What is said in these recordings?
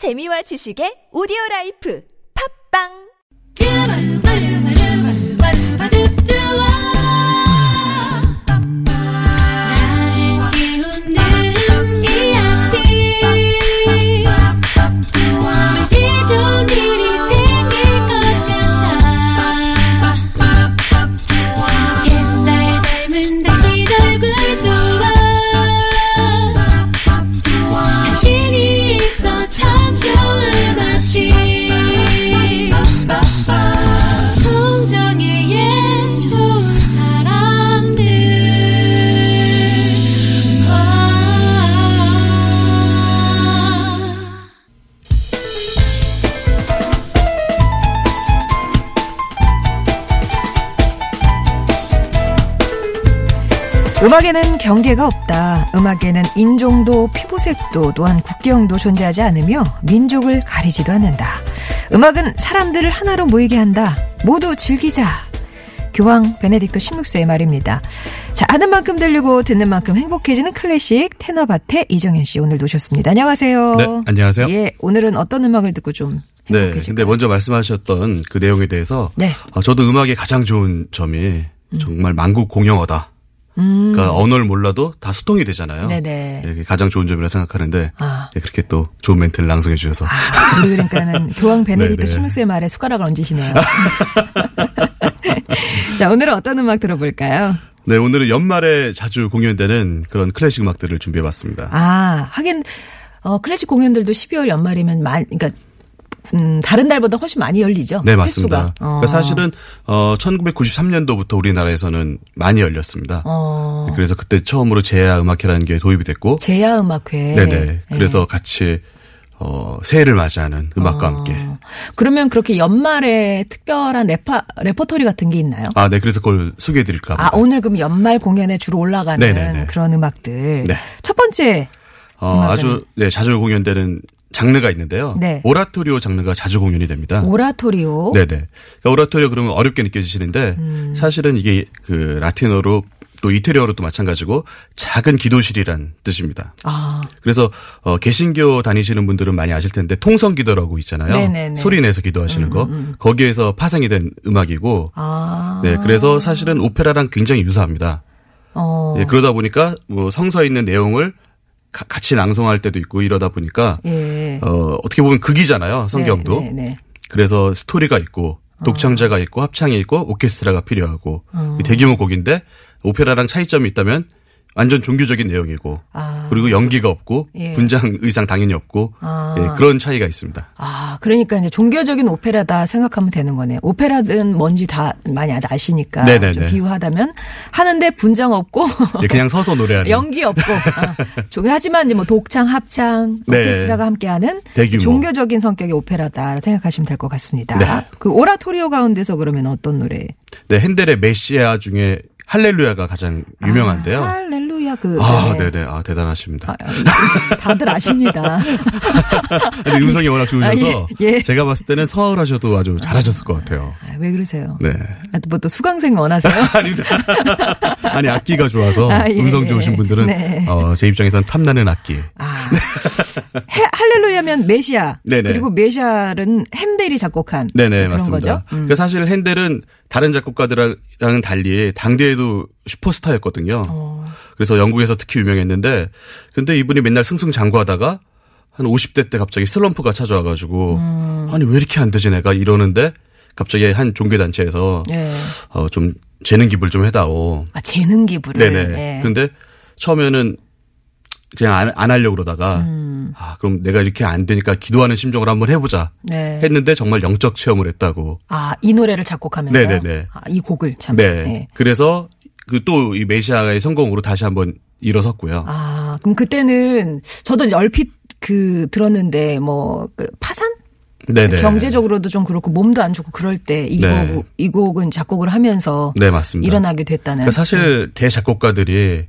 재미와 지식의 오디오 라이프. 팝빵 음악에는 경계가 없다. 음악에는 인종도 피부색도 또한 국경도 존재하지 않으며 민족을 가리지도 않는다. 음악은 사람들을 하나로 모이게 한다. 모두 즐기자. 교황 베네딕토 16세의 말입니다. 자, 아는 만큼 들리고 듣는 만큼 행복해지는 클래식 테너밭의 이정현 씨 오늘 오셨습니다. 안녕하세요. 네, 안녕하세요. 예, 오늘은 어떤 음악을 듣고 좀 네. 행복해질까요? 근데 먼저 말씀하셨던 그 내용에 대해서 네. 아, 저도 음악의 가장 좋은 점이 정말 만국 공용어다. 음. 그러니까 언어를 몰라도 다 소통이 되잖아요. 네네. 네, 그게 가장 좋은 점이라 생각하는데 아. 네, 그렇게 또 좋은 멘트를 낭송해 주셔서 아, 우리 그러니까는 교황 네네. 16세의 말에 숟가락을 얹으시네요. 자, 오늘은 어떤 음악 들어볼까요? 네, 오늘은 연말에 자주 공연되는 그런 클래식 음악들을 준비해 봤습니다. 아, 하긴, 어, 클래식 공연들도 12월 연말이면 많, 그러니까, 음, 다른 달보다 훨씬 많이 열리죠. 네, 맞습니다. 횟수가. 어. 그러니까 사실은 어 1993년도부터 우리나라에서는 많이 열렸습니다. 어, 네, 그래서 그때 처음으로 제야 음악회라는 게 도입이 됐고 제야 음악회. 네 네. 그래서 같이 어 새해를 맞이하는 음악과 어. 함께. 그러면 그렇게 연말에 특별한 레파, 레퍼토리 같은 게 있나요? 아, 네. 그래서 그걸 소개해 드릴까 아, 합니다. 오늘 그럼 연말 공연에 주로 올라가는 네네네. 그런 음악들. 네. 첫 번째. 어, 음악은? 아주 네, 자주 공연되는 장르가 있는데요. 네. 오라토리오 장르가 자주 공연이 됩니다. 오라토리오. 네네. 그러니까 오라토리오 그러면 어렵게 느껴지시는데 음. 사실은 이게 그 라틴어로 또 이태리어로도 마찬가지고 작은 기도실이란 뜻입니다. 아, 그래서 어 개신교 다니시는 분들은 많이 아실 텐데 통성 기도라고 있잖아요. 네네네. 음, 소리 내서 기도하시는 거. 거기에서 파생이 된 음악이고 아. 네, 그래서 사실은 오페라랑 굉장히 유사합니다. 어. 예, 그러다 보니까 뭐 성서에 있는 내용을 가- 같이 낭송할 때도 있고 이러다 보니까 예. 어, 어떻게 보면 극이잖아요. 성경도. 네, 네, 네. 그래서 스토리가 있고 독창자가 있고 합창이 있고 오케스트라가 필요하고 이 대규모 곡인데 오페라랑 차이점이 있다면 완전 종교적인 내용이고 아. 그리고 연기가 없고 예. 분장 의상 당연히 없고 아. 예, 그런 차이가 있습니다. 아, 그러니까 이제 종교적인 오페라다 생각하면 되는 거네요. 오페라든 뭔지 다 많이 아시니까 네네네. 좀 비유하다면 하는데 분장 없고 예, 그냥 서서 노래하는 연기 없고 아, 조- 하지만 이제 뭐 독창, 합창, 네. 오케스트라가 함께하는 대규모. 종교적인 성격의 오페라다 생각하시면 될 것 같습니다. 네. 그 오라토리오 가운데서 그러면 어떤 노래? 네, 핸델의 메시아 중에 할렐루야가 가장 유명한데요. 아, 할렐루야 그 아, 네. 네네. 아, 대단하십니다. 아, 아, 다들 아십니다. 아니, 음성이 워낙 좋으셔서 아, 예, 예. 제가 봤을 때는 성악을 하셔도 아주 잘하셨을 것 같아요. 아, 왜 그러세요? 네. 아, 뭐또 수강생 원하세요? 아닙니다. 아니, 악기가 좋아서 아, 예. 음성 좋으신 분들은 네. 어, 제 입장에선 탐나는 악기. 아, 해- 할렐루야면 메시아 네네. 그리고 메시아는 핸델이 작곡한 네네, 그런 맞습니다. 거죠. 음. 그러니까 사실 핸델은 다른 작곡가들랑은 달리 당대에도 슈퍼스타였거든요. 어. 그래서 영국에서 특히 유명했는데 근데 이분이 맨날 승승장구하다가 한 50대 때 갑자기 슬럼프가 찾아와가지고 음. 아니 왜 이렇게 안 되지 내가 이러는데 갑자기 한 종교단체에서 예. 어, 좀 재능 기부를 좀 해다오. 아 재능 기부를. 네네. 예. 근데 처음에는 그냥 안, 안 하려고 그러다가 음. 아 그럼 내가 이렇게 안 되니까 기도하는 심정으로 한번 해보자 네. 했는데 정말 영적 체험을 했다고. 아, 이 노래를 작곡하면서 네네네. 아, 이 곡을 참. 네. 네. 그래서 그 또 이 메시아의 성공으로 다시 한번 일어섰고요. 아, 그럼 그때는 저도 이제 얼핏 그 들었는데 뭐 그 파산? 네네. 경제적으로도 좀 그렇고 몸도 안 좋고 그럴 때이 네. 곡, 이 곡은 작곡을 하면서 네 맞습니다. 일어나게 됐다는. 그러니까 사실 대작곡가들이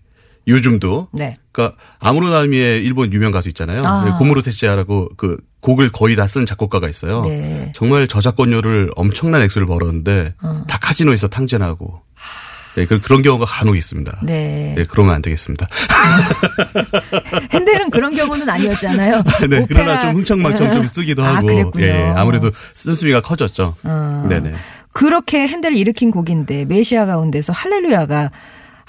요즘도 네. 그러니까 아무로나미의 일본 유명 가수 있잖아요. 아. 고무로 테치아라고 그 곡을 거의 다 쓴 작곡가가 있어요. 네. 정말 저작권료를 엄청난 액수를 벌었는데 어. 다 카지노에서 탕진하고 네, 그- 그런 경우가 간혹 있습니다. 네. 네, 그러면 안 되겠습니다. 핸델은 그런 경우는 아니었잖아요. 네, 그러나 오페라- 좀 흥청망청 좀 쓰기도 아, 하고, 그랬군요. 예, 아무래도 씀씀이가 커졌죠. 어. 네네. 그렇게 핸델을 일으킨 곡인데 메시아 가운데서 할렐루야가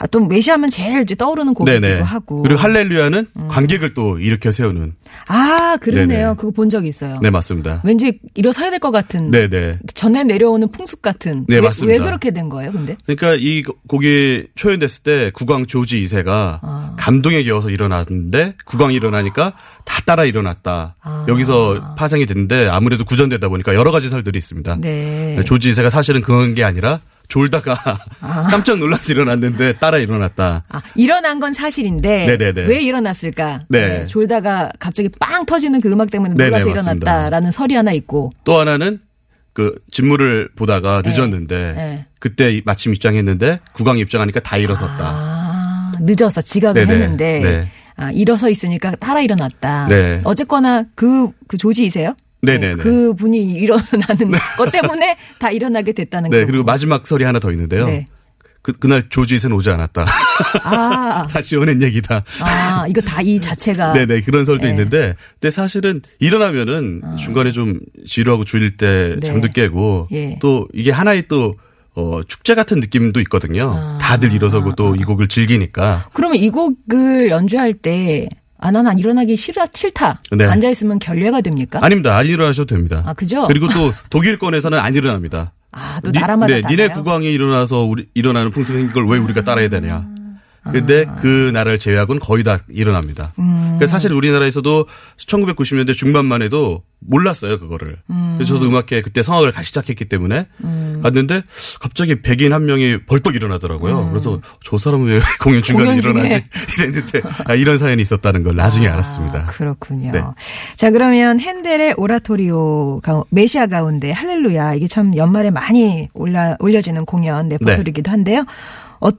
아, 또 메시아면 제일 이제 떠오르는 곡이기도 네네. 하고. 그리고 할렐루야는 관객을 또 일으켜 세우는. 아, 그러네요. 네네. 그거 본 적 있어요. 네, 맞습니다. 왠지 일어서야 될 것 같은. 네네. 전에 내려오는 풍습 같은. 네, 왜, 맞습니다. 왜 그렇게 된 거예요, 근데? 그러니까 이 곡이 초연됐을 때 국왕 조지 2세가 아. 감동에 겨워서 일어났는데 국왕이 일어나니까 다 따라 일어났다. 아. 여기서 파생이 됐는데 아무래도 구전되다 보니까 여러 가지 설들이 있습니다. 네. 조지 2세가 사실은 그런 게 아니라 졸다가 깜짝 놀라서 일어났는데 따라 일어났다. 아, 일어난 건 사실인데 네네네. 왜 일어났을까? 네. 졸다가 갑자기 빵 터지는 그 음악 때문에 네네, 놀라서 맞습니다. 일어났다라는 설이 하나 있고. 또 하나는 그 진무를 보다가 늦었는데 네. 그때 마침 입장했는데 국왕이 입장하니까 다 일어섰다. 아, 늦어서 지각을 네네. 했는데 네. 아, 일어서 있으니까 따라 일어났다. 네. 어쨌거나 그, 그 조지이세요? 네네네. 그 분이 일어나는 것 때문에 다 일어나게 됐다는 네, 거고. 그리고 마지막 설이 하나 더 있는데요. 네. 그, 그날 조지는 오지 않았다. 아, 다시 오는 얘기다. 아, 이거 다 이 자체가. 네네, 그런 설도 네. 있는데, 근데 사실은 일어나면은 중간에 좀 지루하고 졸릴 때 네. 잠도 깨고, 예. 또 이게 하나의 또, 어, 축제 같은 느낌도 있거든요. 아. 다들 일어서고 또 이 곡을 즐기니까. 그러면 이 곡을 연주할 때, 아, 나는 일어나기 싫다, 싫다. 네. 앉아있으면 결례가 됩니까? 아닙니다. 안 일어나셔도 됩니다. 아, 그죠? 그리고 또 독일권에서는 안 일어납니다. 아, 또 니- 나라마다 네, 달라요? 니네 국왕이 일어나서 우리 일어나는 풍습 행걸 왜 우리가 따라야 되냐. 근데 아. 그 나라를 제외하고는 거의 다 일어납니다. 음. 그래서 사실 우리나라에서도 1990년대 중반만 해도 몰랐어요 그거를. 그래서 저도 음악회 그때 성악을 같이 시작했기 때문에 음. 갔는데 갑자기 백인 한 명이 벌떡 일어나더라고요. 그래서 저 사람은 왜 공연 중간에 음. 공연. 일어나지 이랬는데 아, 이런 사연이 있었다는 걸 나중에 알았습니다. 아, 그렇군요. 네. 자, 그러면 헨델의 오라토리오 가, 메시아 가운데 할렐루야 이게 참 연말에 많이 올라 올려지는 공연 레퍼토리기도 한데요. 어,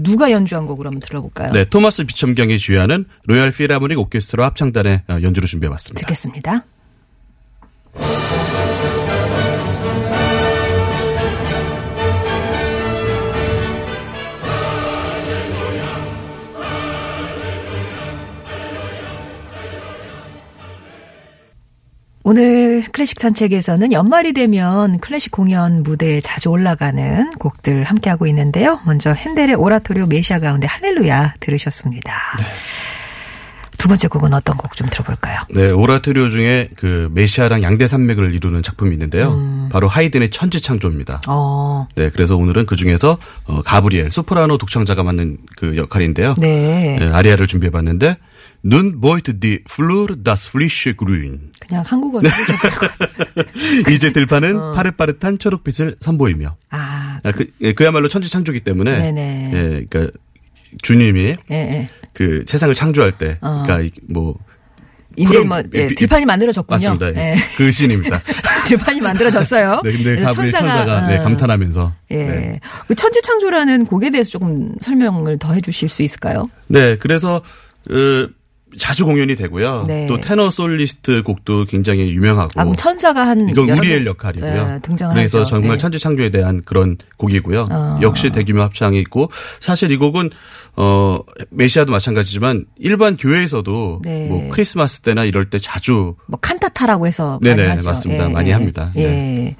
누가 연주한 곡을 한번 들어볼까요? 네, 토마스 비첨경이 주연하는 로얄 필하모닉 오케스트라 합창단의 어, 연주를 준비해봤습니다. 듣겠습니다. 오늘 클래식 산책에서는 연말이 되면 클래식 공연 무대에 자주 올라가는 곡들 함께하고 있는데요. 먼저 핸델의 오라토리오 메시아 가운데 할렐루야 들으셨습니다. 두 번째 곡은 어떤 곡 좀 들어볼까요? 네, 오라토리오 중에 그 메시아랑 양대 산맥을 이루는 작품이 있는데요. 음. 바로 하이든의 천지창조입니다. 어, 네, 그래서 오늘은 그 중에서 어, 가브리엘 소프라노 독창자가 맡는 그 역할인데요. 네. 네, 아리아를 준비해 봤는데 Nun beut die Flur das frische Grün 그냥 한국어로 해주셔도 이제 들판은 어. 파릇파릇한 초록빛을 선보이며 아, 아, 그, 예, 그야말로 천지창조기 때문에 네네. 예, 그러니까 주님이 예, 예. 그 세상을 창조할 때 어. 그러니까 이- 뭐 이제 뭐 비- 예, 비- 들판이 만들어졌군요. 맞습니다. 예. 예. 그 신입니다. 들판이 만들어졌어요. 네, 근데 가브리엘 천사가, 네, 어, 감탄하면서 예. 네. 그 천지 창조라는 곡에 대해서 조금 설명을 더 해주실 수 있을까요? 네, 그래서 그 자주 공연이 되고요. 네. 또 테너 솔리스트 곡도 굉장히 유명하고. 아, 천사가 한 이건 우리엘 개, 역할이고요. 예, 등장을 그래서 하죠. 정말 예. 천지 창조에 대한 그런 곡이고요. 어. 역시 대규모 합창이 있고 사실 이 곡은 어 메시아도 마찬가지지만 일반 교회에서도 네. 뭐 크리스마스 때나 이럴 때 자주 뭐 칸타타라고 해서 네네, 많이 하죠. 맞습니다. 많이 합니다. 예. 네.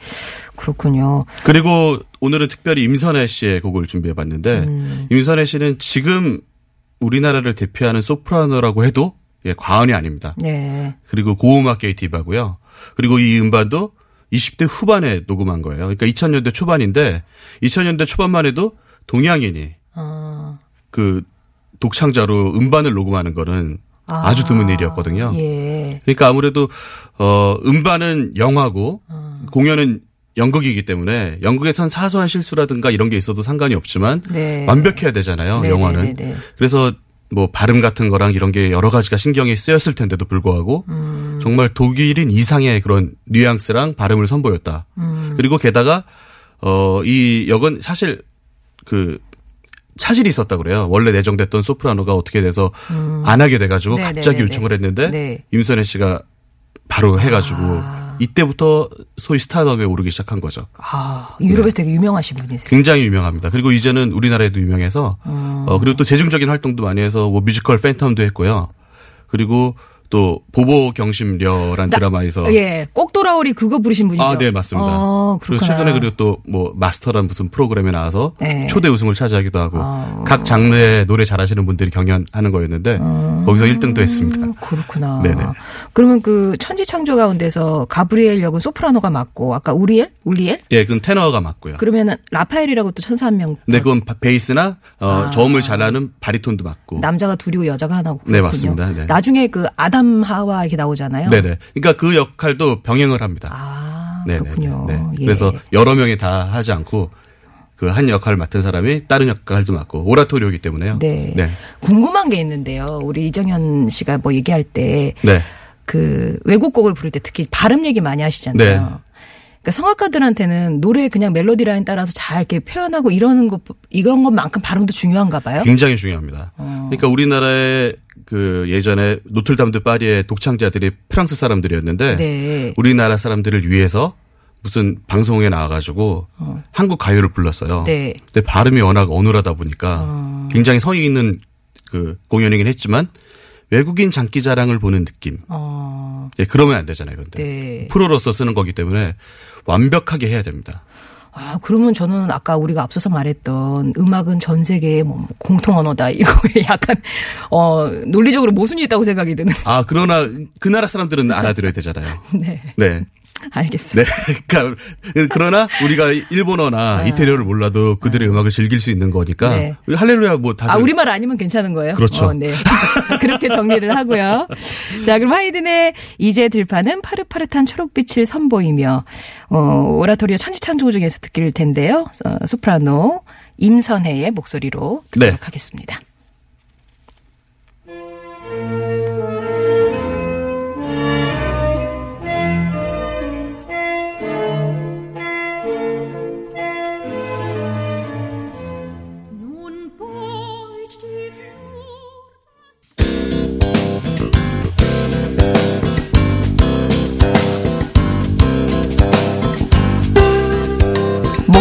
그렇군요. 그리고 오늘은 특별히 임선혜 씨의 곡을 준비해 봤는데 음. 임선혜 씨는 지금 우리나라를 대표하는 소프라노라고 해도 예, 과언이 아닙니다. 네. 그리고 고음악계의 디바고요. 그리고 이 음반도 20대 후반에 녹음한 거예요. 그러니까 2000년대 초반인데 2000년대 초반만 해도 동양인이 어. 그 독창자로 음반을 녹음하는 거는 아. 주 드문 일이었거든요. 예. 그러니까 아무래도 어 음반은 영화고 어. 공연은 연극이기 때문에 연극에선 사소한 실수라든가 이런 게 있어도 상관이 없지만 네. 완벽해야 되잖아요. 네, 영화는. 네, 네, 네. 그래서 뭐 발음 같은 거랑 이런 게 여러 가지가 신경이 쓰였을 텐데도 불구하고 음. 정말 독일인 이상의 그런 뉘앙스랑 발음을 선보였다. 음. 그리고 게다가 어 이 역은 사실 그 차질이 있었다 그래요. 원래 내정됐던 소프라노가 어떻게 돼서 안 하게 돼가지고 네, 네, 갑자기 네, 요청을 네. 했는데 네. 임선혜 씨가 바로 해가지고 이때부터 소위 스타덤에 오르기 시작한 거죠. 아, 유럽에서 되게 유명하신 분이세요. 굉장히 유명합니다. 그리고 이제는 우리나라에도 유명해서 어 그리고 또 대중적인 활동도 많이 해서 뭐 뮤지컬 팬텀도 했고요. 그리고 또 보보 경심녀란 드라마에서 예, 꼭 돌아오리 그거 부르신 분이죠. 아, 네, 맞습니다. 어, 그리고. 최근에 그리고 또 뭐 마스터란 무슨 프로그램에 나와서 네. 초대 우승을 차지하기도 하고 아. 각 장르의 노래 잘하시는 분들이 경연하는 거였는데 거기서 1등도 했습니다. 음, 그렇구나. 네네. 그러면 그 천지창조 가운데서 가브리엘 역은 소프라노가 맞고 아까 우리엘? 울리엘? 예, 그건 테너가 맞고요. 그러면은 라파엘이라고 또 천사 한 명. 네, 그건 바- 베이스나 어, 아. 저음을 잘하는 바리톤도 맞고. 남자가 둘이고 여자가 하나고 네, 그렇군요. 맞습니다. 네. 나중에 그 아담 하와 이렇게 나오잖아요. 네네. 그러니까 그 역할도 병행을 합니다. 아. 그렇군요. 네. 예. 그래서 여러 명이 다 하지 않고 그한 역할을 맡은 사람이 다른 역할도 맡고 오라토리오이기 때문에요. 네. 네. 궁금한 게 있는데요. 우리 이정현 씨가 뭐 얘기할 때 네. 그 외국 곡을 부를 때 특히 발음 얘기 많이 하시잖아요. 네. 그러니까 성악가들한테는 노래 그냥 멜로디 라인 따라서 잘 이렇게 표현하고 이러는 것 이런 것만큼 발음도 중요한가 봐요. 굉장히 중요합니다. 어. 그러니까 우리나라의 그 예전에 Notre-Dame de Paris의 독창자들이 프랑스 사람들이었는데 네. 우리나라 사람들을 위해서 무슨 방송에 나와가지고 한국 가요를 불렀어요. 어. 네. 근데 발음이 워낙 어눌하다 보니까 굉장히 성의 있는 그 공연이긴 했지만 외국인 장기 자랑을 보는 느낌. 어, 예, 그러면 안 되잖아요. 근데 네. 프로로서 서는 거기 때문에 완벽하게 해야 됩니다. 아, 그러면 저는 아까 우리가 앞서서 말했던 음악은 전 세계의 뭐 공통 언어다. 이거에 약간, 어, 논리적으로 모순이 있다고 생각이 드는. 아 그러나 그 나라 사람들은 알아들어야 되잖아요. 네. 네. 알겠습니다. 네. 그러니까 그러나 우리가 일본어나 이태리어를 몰라도 그들의 음악을 즐길 수 있는 거니까 아. 네. 할렐루야 뭐 다들 아, 우리말 아니면 괜찮은 거예요? 그렇죠. 어, 네. 그렇게 정리를 하고요. 자, 그럼 하이든의 이제 들판은 파릇파릇한 초록빛을 선보이며, 어, 오라토리오 천지창조 중에서 듣길 텐데요. 어, 소프라노 임선혜의 목소리로 듣도록 네. 하겠습니다.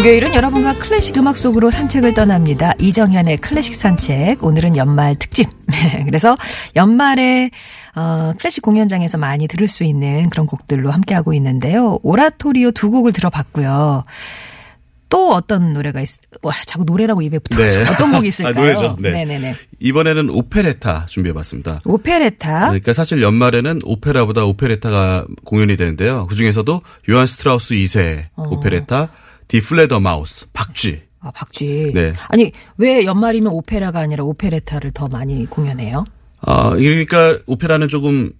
목요일은 여러분과 클래식 음악 속으로 산책을 떠납니다. 이정현의 클래식 산책. 오늘은 연말 특집. 그래서 연말에 어, 클래식 공연장에서 많이 들을 수 있는 그런 곡들로 함께하고 있는데요. 오라토리오 두 곡을 들어봤고요. 또 어떤 노래가 있, 와, 자꾸 노래라고 입에 붙어가지고 네. 어떤 곡이 아, 있을까요? 노래죠. 네. 네네네. 이번에는 오페레타 준비해봤습니다. 오페레타. 그러니까 사실 연말에는 오페라보다 오페레타가 공연이 되는데요. 그 중에서도 요한 스트라우스 2세 오페레타 Die Fledermaus 박쥐. 아, 박쥐. 네. 아니, 왜 연말이면 오페라가 아니라 오페레타를 더 많이 공연해요? 아 그러니까 오페라는 조금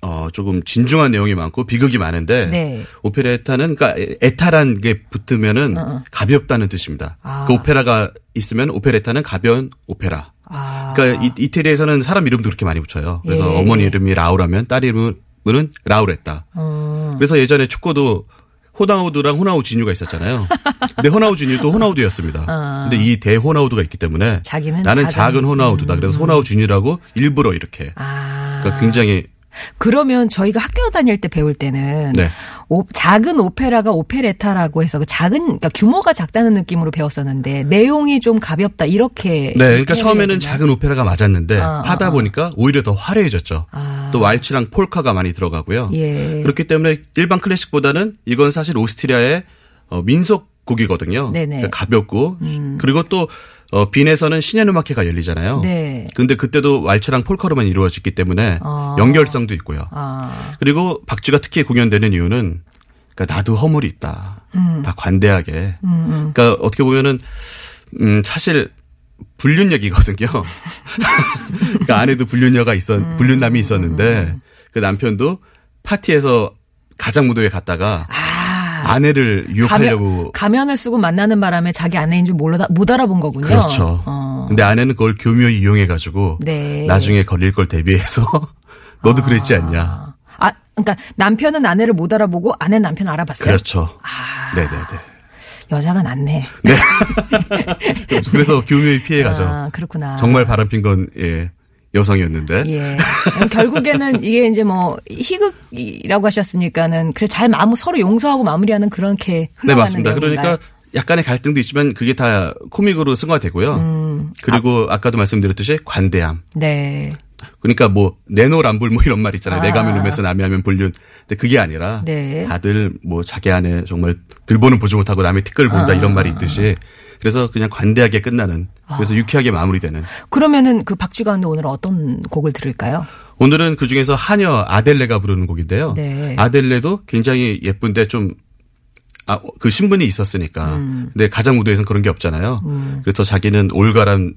어 조금 진중한 내용이 많고 비극이 많은데 네. 오페레타는 그러니까 etta란 게 붙으면은 가볍다는 뜻입니다. 어, 아. 그 오페라가 있으면 오페레타는 가벼운 오페라. 아. 그러니까 이, 이태리에서는 사람 이름도 그렇게 많이 붙여요. 그래서 예. 어머니 이름이 라우라면 딸 이름은 라우레타. 음. 그래서 예전에 축구도 호나우두랑 호나우 지뉴가 있었잖아요. 근데 호나우 지뉴도 호나우두였습니다. 근데 이 대호나우두가 있기 때문에 나는 작은- 작은, 호나우두다. 그래서 호나우 지뉴라고 일부러 이렇게. 아. 그러니까 굉장히 그러면 저희가 학교 다닐 때 배울 때는 네. 오- 작은 오페라가 오페레타라고 해서 그 작은 그러니까 규모가 작다는 느낌으로 배웠었는데 내용이 좀 가볍다 이렇게 네, 그러니까 처음에는? 작은 오페라가 맞았는데 아, 하다 아, 보니까 오히려 더 화려해졌죠. 아. 또 왈츠랑 폴카가 많이 들어가고요. 예. 그렇기 때문에 일반 클래식보다는 이건 사실 오스트리아의 어, 민속 곡이거든요. 네네. 음. 그러니까 가볍고 그리고 또 어, 빈에서는 신년음악회가 열리잖아요. 네. 근데 그때도 왈츠랑 폴카로만 이루어졌기 때문에 아. 연결성도 있고요. 아. 그리고 박쥐가 특히 공연되는 이유는 그러니까 나도 허물이 있다. 음. 다 관대하게. 그러니까 어떻게 보면은 음 사실 불륜역이거든요. 그 안에도 불륜녀가 있었 음. 불륜남이 있었는데 그 남편도 파티에서 가장 무도에 갔다가 아. 내를 유혹하려고 가면, 을 쓰고 만나는 바람에 자기 아내인 줄 몰라 못 알아본 거군요. 그렇죠. 어. 근데 아내는 그걸 교묘히 이용해 가지고 네. 나중에 걸릴 걸 대비해서 너도 그랬지 않냐. 아. 아, 그러니까 남편은 아내를 못 알아보고 아내는 남편 알아봤어요. 그렇죠. 아. 네 네 네. 여자가 낫네. 그래서 교묘히 피해가죠. 아, 그렇구나. 정말 바람핀 건 예. 여성이었는데. 예. 결국에는 이게 이제 뭐 희극이라고 하셨으니까는 그래 잘 마무 서로 용서하고 마무리하는 그렇게 흘러가는 네, 맞습니다. 내용인가요? 그러니까 약간의 갈등도 있지만 그게 다 코믹으로 승화되고요. 음. 그리고 아. 까도 말씀드렸듯이 관대함. 네. 그러니까 뭐 내노란불 뭐 이런 말 있잖아요. 아. 내가 하면 음에서 남이 하면 불륜. 근데 그게 아니라 네. 다들 뭐 자기 안에 정말 들보는 보지 못하고 남의 티끌을 본다 아. 이런 말이 있듯이 그래서 그냥 관대하게 끝나는 그래서 유쾌하게 마무리되는 그러면은 그 박쥐가운데 오늘 어떤 곡을 들을까요? 오늘은 그 중에서 하녀 아델레가 부르는 곡인데요. 네. 아델레도 굉장히 예쁜데 좀 아, 그 신분이 있었으니까. 음. 근데 가장 무도에서는 그런 게 없잖아요. 그래서 자기는 올가란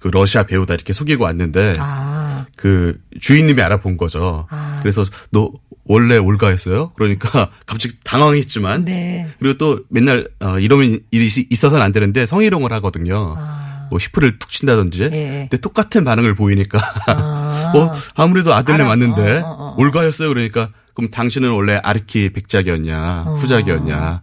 그 러시아 배우다 이렇게 속이고 왔는데 아. 그 주인님이 알아본 거죠. 아. 그래서 너 원래 올가였어요? 그러니까 갑자기 당황했지만 네. 그리고 또 맨날 어, 이러면 일이 있어서는 안 되는데 성희롱을 하거든요. 아. 뭐 히프를 툭 친다든지. 예. 근데 똑같은 반응을 보이니까 아. 어 아무래도 아들네. 맞는데 어, 어, 어. 올가였어요. 그러니까 그럼 당신은 원래 아르키 백작이었냐 어. 후작이었냐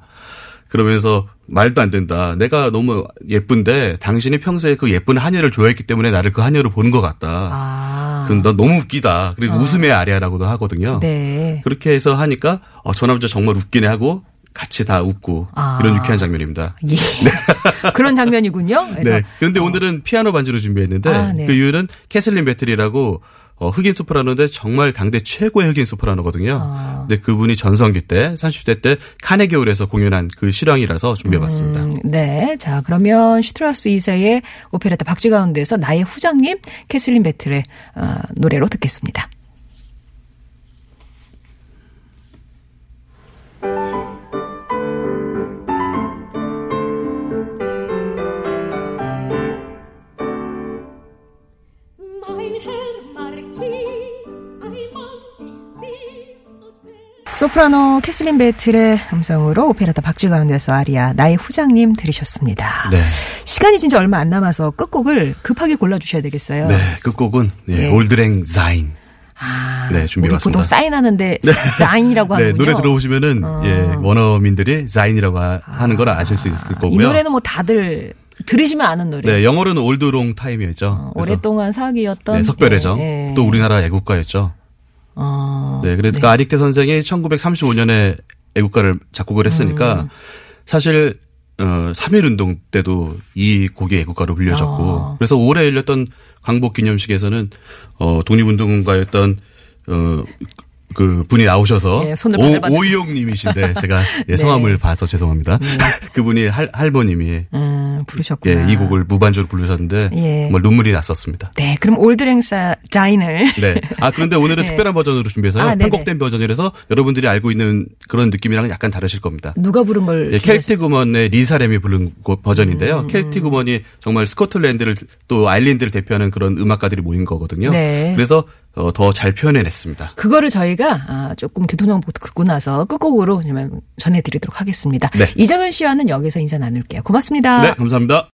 그러면서 말도 안 된다. 내가 너무 예쁜데 당신이 평소에 그 예쁜 하녀를 좋아했기 때문에 나를 그 하녀로 보는 것 같다. 아. 그럼 너 너무 웃기다. 그리고 웃음의 아리아라고도 하거든요. 네. 그렇게 해서 하니까 어, 저 남자 정말 웃기네 하고 같이 다 웃고 아. 그런 유쾌한 장면입니다. 예. 그런 장면이군요. 네. 그런데 오늘은 피아노 반주로 준비했는데 아, 네. 그 이유는 캐슬린 베틀이라고 어, 흑인 소프라노인데 정말 당대 최고의 흑인 소프라노거든요. 아. 근데 그분이 전성기 때 30대 때 카네기홀에서 공연한 그 실황이라서 준비해봤습니다. 음, 네. 자, 그러면 슈트라우스 2세의 오페레타 박쥐 가운데서 나의 후장님 캐슬린 베틀의 어, 노래로 듣겠습니다. 소프라노 캐슬린 베틀의 음성으로 오페레타 박쥐 가운데서 아리아 나의 후장님 들으셨습니다. 네. 시간이 진짜 얼마 안 남아서 끝곡을 급하게 골라 주셔야 되겠어요. 네. 끝곡은 예, 예. Auld Lang Syne. 아, 네, 준비해봤습니다. 보통 Syne하는데 Syne이라고 네, 하는군요. 노래 들어보시면은 예, 원어민들이 Syne이라고 하- 하는 걸 아실 수 있을 이 거고요. 노래는 뭐 다들 들으시면 아는 노래. 네, 영어로는 old long time이었죠. 어, 오랫동안 사귀었던 네, 석별의정. 예, 예. 또 우리나라 애국가였죠. 어, 네, 그러니까 아릭테 선생이 1935년에 애국가를 작곡을 했으니까 음. 사실 어3.1 운동 때도 이 곡이 애국가로 불려졌고 어. 그래서 올해 열렸던 광복 기념식에서는 어 독립운동가였던 어 그 분이 나오셔서 바들바들. 오, 오이영 님이신데 제가 예, 성함을 봐서 죄송합니다. 그분이 할, 할머님이 음, 부르셨구나. 예, 이 곡을 무반주로 부르셨는데 예. 눈물이 났었습니다. 네, 그럼 올드랭사 자인을 네. 아, 그런데 오늘은 네. 특별한 버전으로 준비해서요. 아. 편곡된 버전이라서 여러분들이 알고 있는 그런 느낌이랑은 약간 다르실 겁니다. 누가 부른 걸 예? 켈틱 우먼의 리사렘이 부른 곡 버전인데요. 음. 켈틱 우먼이 정말 스코틀랜드를 또 아일랜드를 대표하는 그런 음악가들이 모인 거거든요. 네. 그래서 어, 더 잘 표현해냈습니다. 그거를 저희가 아, 조금 교통정보 듣고 나서 끝곡으로 좀 전해드리도록 하겠습니다. 네. 이정현 씨와는 여기서 인사 나눌게요. 고맙습니다. 네, 감사합니다.